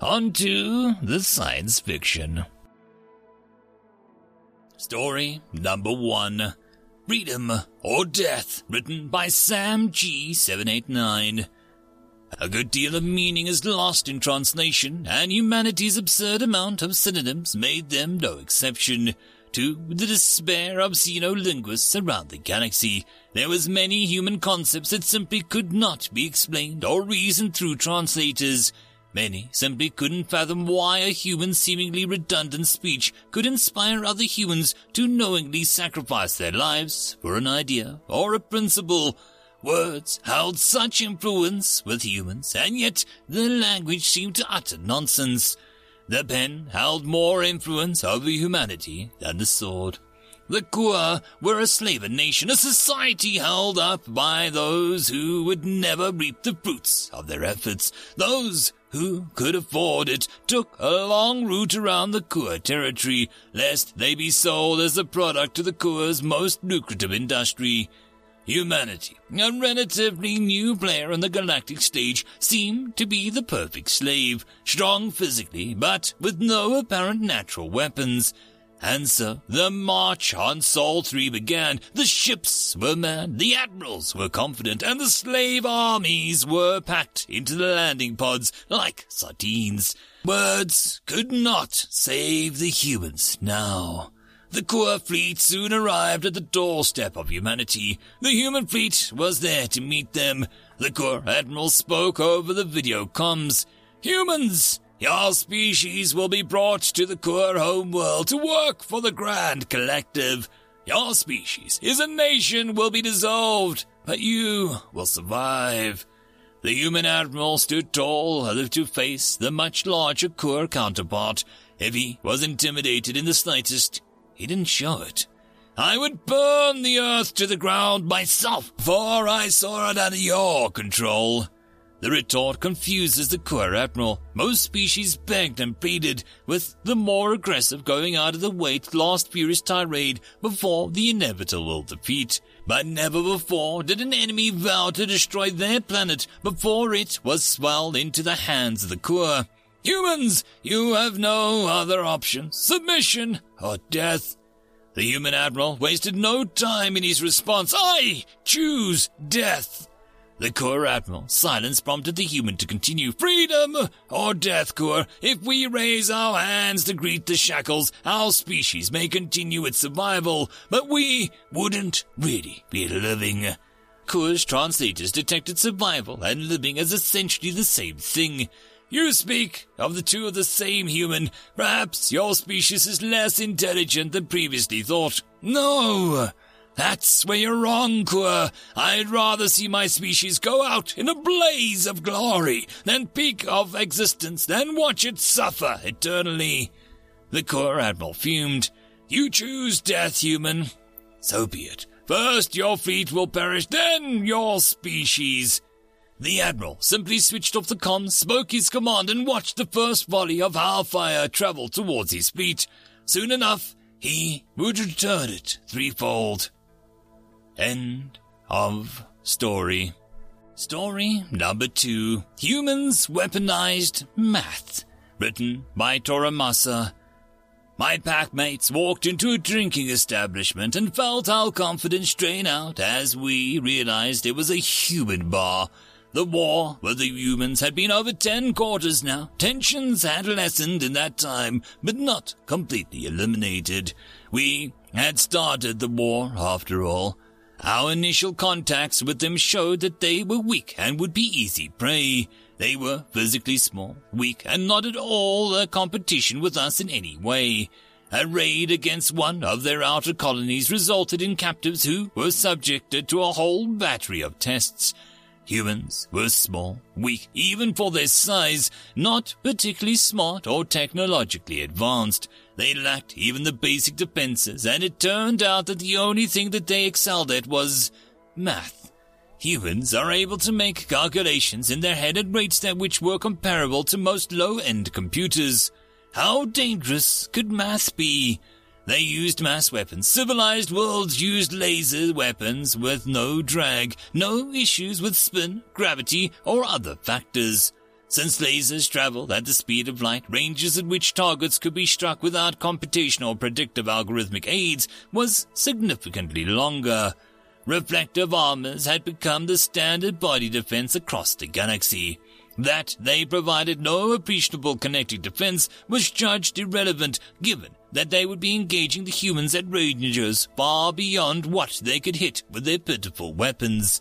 On to the science fiction. Story number one Freedom or Death, written by Sam G789. A good deal of meaning is lost in translation, and humanity's absurd amount of synonyms made them no exception. To the despair of xenolinguists around the galaxy, there was many human concepts that simply could not be explained or reasoned through translators. Many simply couldn't fathom why a human seemingly redundant speech could inspire other humans to knowingly sacrifice their lives for an idea or a principle. Words held such influence with humans, and yet the language seemed to utter nonsense. The pen held more influence over humanity than the sword. The Kua were a slaver nation, a society held up by those who would never reap the fruits of their efforts. Those who could afford it took a long route around the Kua territory, lest they be sold as a product to the Kua's most lucrative industry. Humanity, a relatively new player on the galactic stage, seemed to be the perfect slave, strong physically, but with no apparent natural weapons. And so the march on Sol 3 began. The ships were manned, the admirals were confident, and the slave armies were packed into the landing pods like sardines. Words could not save the humans now. The Kua fleet soon arrived at the doorstep of humanity. The human fleet was there to meet them. The Kua admiral spoke over the video comms. Humans! Your species will be brought to the Kua homeworld to work for the Grand Collective. Your species, is a nation, will be dissolved, but you will survive. The human admiral stood tall as if to face the much larger Kua counterpart. If he was intimidated in the slightest, he didn't show it. I would burn the earth to the ground myself, for I saw it under your control. The retort confuses the Kua admiral. Most species begged and pleaded, with the more aggressive going out of the way to last furious tirade before the inevitable defeat. But never before did an enemy vow to destroy their planet before it was swelled into the hands of the Kua. Humans, you have no other option. Submission or death. The human admiral wasted no time in his response. I choose death. The Kua Admiral. Silence prompted the human to continue. Freedom or death, Kua. If we raise our hands to greet the shackles, our species may continue its survival, but we wouldn't really be living. Kua's translators detected survival and living as essentially the same thing. You speak of the two of the same human. Perhaps your species is less intelligent than previously thought. No! That's where you're wrong, Kua. I'd rather see my species go out in a blaze of glory than peak of existence than watch it suffer eternally. The Kua Admiral fumed. You choose death, human. So be it. First your fleet will perish, then your species. The Admiral simply switched off the comms, spoke his command, and watched the first volley of fire travel towards his fleet. Soon enough, he would return it threefold. End of story. Story number two Humans Weaponized Math. Written by Toramasa. My packmates walked into a drinking establishment and felt our confidence drain out as we realized it was a human bar. The war with the humans had been over ten quarters now. Tensions had lessened in that time, but not completely eliminated. We had started the war, after all. Our initial contacts with them showed that they were weak and would be easy prey. They were physically small, weak, and not at all a competition with us in any way. A raid against one of their outer colonies resulted in captives who were subjected to a whole battery of tests. Humans were small, weak, even for their size, not particularly smart or technologically advanced. They lacked even the basic defenses, and it turned out that the only thing that they excelled at was math. Humans are able to make calculations in their head at rates that which were comparable to most low-end computers. How dangerous could math be? They used mass weapons. Civilized worlds used laser weapons with no drag, no issues with spin, gravity, or other factors. Since lasers travel at the speed of light, ranges at which targets could be struck without computational or predictive algorithmic aids was significantly longer. Reflective armors had become the standard body defense across the galaxy. That they provided no appreciable kinetic defense was judged irrelevant given that they would be engaging the humans at ranges far beyond what they could hit with their pitiful weapons.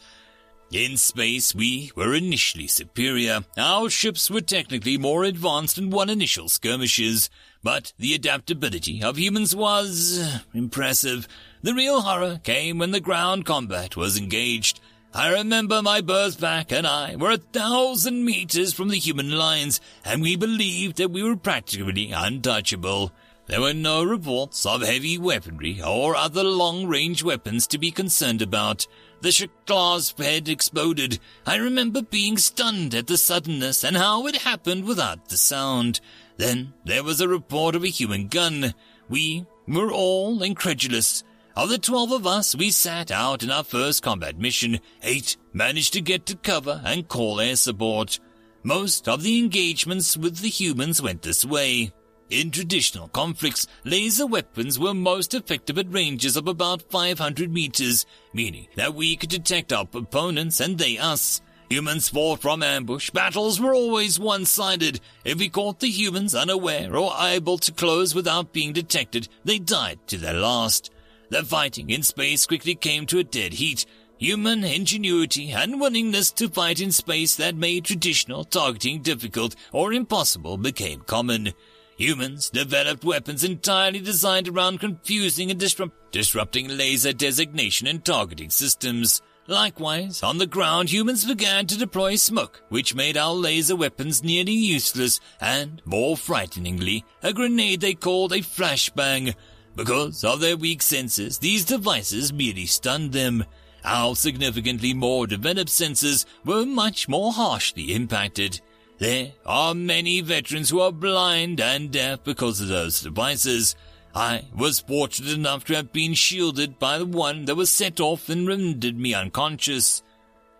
In space, we were initially superior. Our ships were technically more advanced and won initial skirmishes, but the adaptability of humans was impressive. The real horror came when the ground combat was engaged. I remember my birth pack and I were a thousand meters from the human lines, and we believed that we were practically untouchable. There were no reports of heavy weaponry or other long-range weapons to be concerned about. The Shklaw's head exploded. I remember being stunned at the suddenness and how it happened without the sound. Then there was a report of a human gun. We were all incredulous. Of the twelve of us we sat out in our first combat mission, eight managed to get to cover and call air support. Most of the engagements with the humans went this way. In traditional conflicts, laser weapons were most effective at ranges of about 500 meters, meaning that we could detect our opponents and they us. Humans fought from ambush. Battles were always one-sided. If we caught the humans unaware or able to close without being detected, they died to their last. The fighting in space quickly came to a dead heat. Human ingenuity and willingness to fight in space that made traditional targeting difficult or impossible became common. Humans developed weapons entirely designed around confusing and disrupt- disrupting laser designation and targeting systems. Likewise, on the ground, humans began to deploy smoke, which made our laser weapons nearly useless, and, more frighteningly, a grenade they called a flashbang. Because of their weak senses, these devices merely stunned them. Our significantly more developed senses were much more harshly impacted. There are many veterans who are blind and deaf because of those devices. I was fortunate enough to have been shielded by the one that was set off and rendered me unconscious.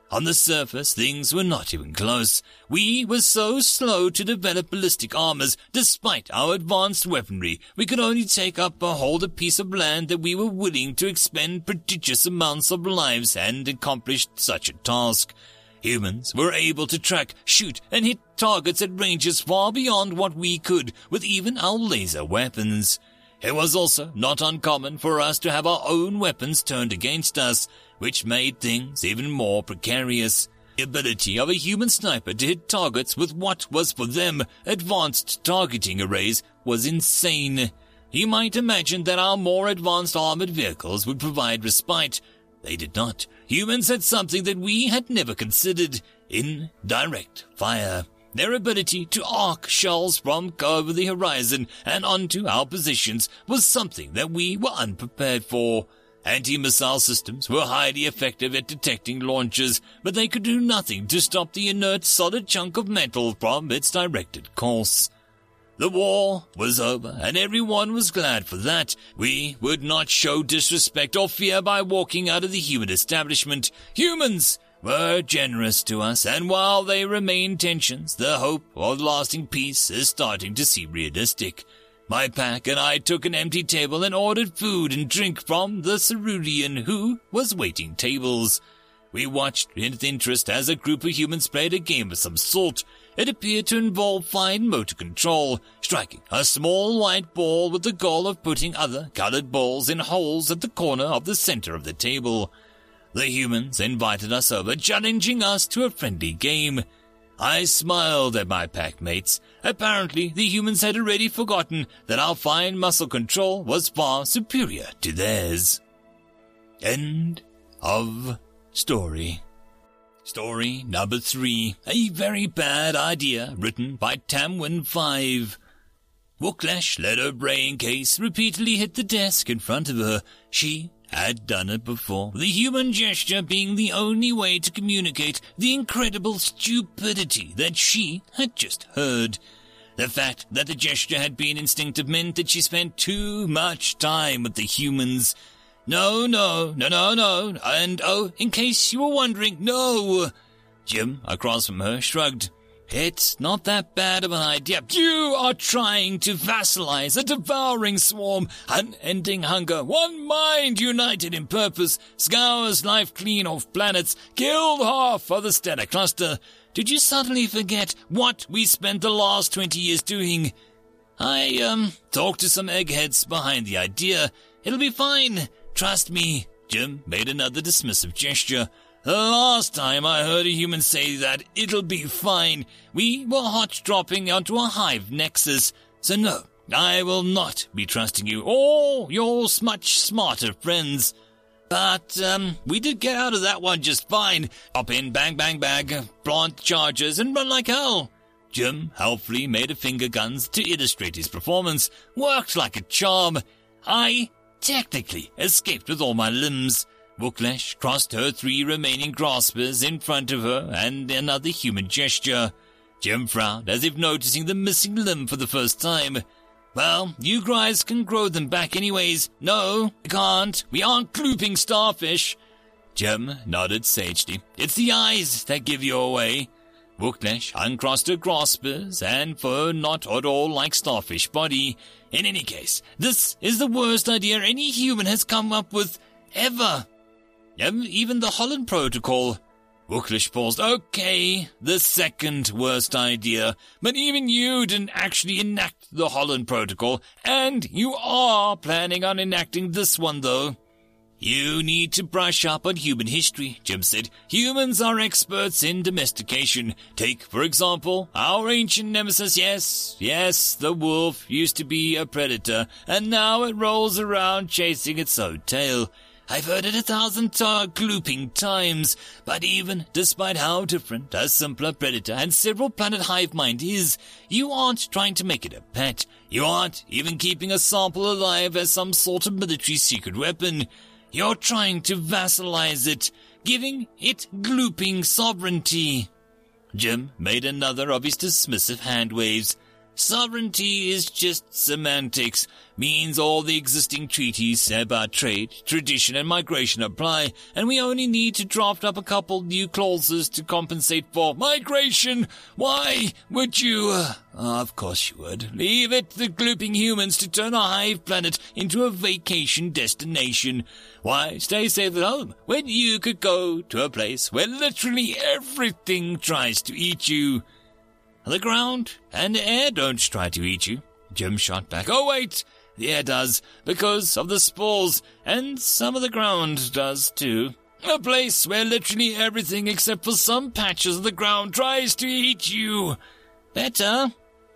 On the surface, things were not even close. We were so slow to develop ballistic armors, despite our advanced weaponry. We could only take up or hold a piece of land that we were willing to expend prodigious amounts of lives and accomplish such a task. Humans were able to track, shoot, and hit targets at ranges far beyond what we could with even our laser weapons. It was also not uncommon for us to have our own weapons turned against us, which made things even more precarious. The ability of a human sniper to hit targets with what was for them advanced targeting arrays was insane. You might imagine that our more advanced armored vehicles would provide respite. They did not. Humans had something that we had never considered indirect fire. Their ability to arc shells from over the horizon and onto our positions was something that we were unprepared for. Anti-missile systems were highly effective at detecting launches, but they could do nothing to stop the inert solid chunk of metal from its directed course. The war was over, and everyone was glad for that. We would not show disrespect or fear by walking out of the human establishment. Humans were generous to us, and while they remain tensions, the hope of lasting peace is starting to seem realistic. My pack and I took an empty table and ordered food and drink from the Cerulean who was waiting tables. We watched with interest as a group of humans played a game of some sort. It appeared to involve fine motor control, striking a small white ball with the goal of putting other colored balls in holes at the corner of the center of the table. The humans invited us over, challenging us to a friendly game. I smiled at my pack mates. Apparently, the humans had already forgotten that our fine muscle control was far superior to theirs. End of story. Story number three. A very bad idea written by Tamwin5. Wooklash let her brain case repeatedly hit the desk in front of her. She had done it before, the human gesture being the only way to communicate the incredible stupidity that she had just heard. The fact that the gesture had been instinctive meant that she spent too much time with the humans. No, no, no, no, no, and oh, in case you were wondering, no! Jim, across from her, shrugged. It's not that bad of an idea. You are trying to vassalize a devouring swarm, unending hunger, one mind united in purpose, scours life clean off planets, killed half of the stellar cluster. Did you suddenly forget what we spent the last twenty years doing? I, um, talked to some eggheads behind the idea. It'll be fine. Trust me. Jim made another dismissive gesture. The last time I heard a human say that it'll be fine, we were hot dropping onto a hive nexus. So no, I will not be trusting you or your much smarter friends. But, um, we did get out of that one just fine. Hop in, bang, bang, bang, plant charges, and run like hell. Jim helpfully made a finger guns to illustrate his performance. Worked like a charm. I technically escaped with all my limbs. Wooklash crossed her three remaining graspers in front of her and another human gesture. Jim frowned as if noticing the missing limb for the first time. Well, you guys can grow them back anyways. No, we can't. We aren't glooping starfish. Jim nodded sagely. It's the eyes that give you away. Wooklash uncrossed graspers and fur not at all like starfish body. In any case, this is the worst idea any human has come up with ever. Even the Holland Protocol. Wooklash paused. Okay, the second worst idea. But even you didn't actually enact the Holland Protocol, and you are planning on enacting this one, though. You need to brush up on human history, Jim said. Humans are experts in domestication. Take, for example, our ancient nemesis. Yes, yes, the wolf used to be a predator, and now it rolls around chasing its own tail. I've heard it a thousand glooping times, but even despite how different a simpler predator and several planet hive mind is, you aren't trying to make it a pet. You aren't even keeping a sample alive as some sort of military secret weapon. You're trying to vassalize it, giving it glooping sovereignty. Jim made another of his dismissive hand waves. Sovereignty is just semantics, means all the existing treaties about trade, tradition, and migration apply, and we only need to draft up a couple new clauses to compensate for migration. Why would you? Of course you would. Leave it to the glooping humans to turn a hive planet into a vacation destination. Why stay safe at home when you could go to a place where literally everything tries to eat you? The ground and the air don't try to eat you. Jim shot back. Oh, wait! The air does, because of the spores, and some of the ground does too. A place where literally everything except for some patches of the ground tries to eat you. Better.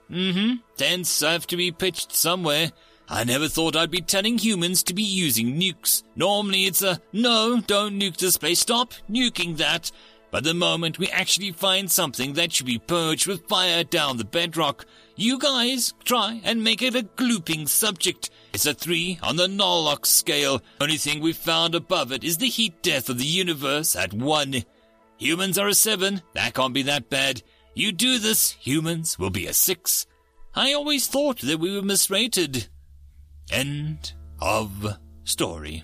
Mm-hmm. Tents have to be pitched somewhere. I never thought I'd be telling humans to be using nukes. Normally it's a, no, don't nuke this place, stop nuking that. But the moment we actually find something that should be purged with fire down the bedrock, you guys try and make it a glooping subject. It's a three on the Nolox scale. Only thing we've found above it is the heat death of the universe at one. Humans are a seven. That can't be that bad. You do this, humans will be a six. I always thought that we were misrated. End of story.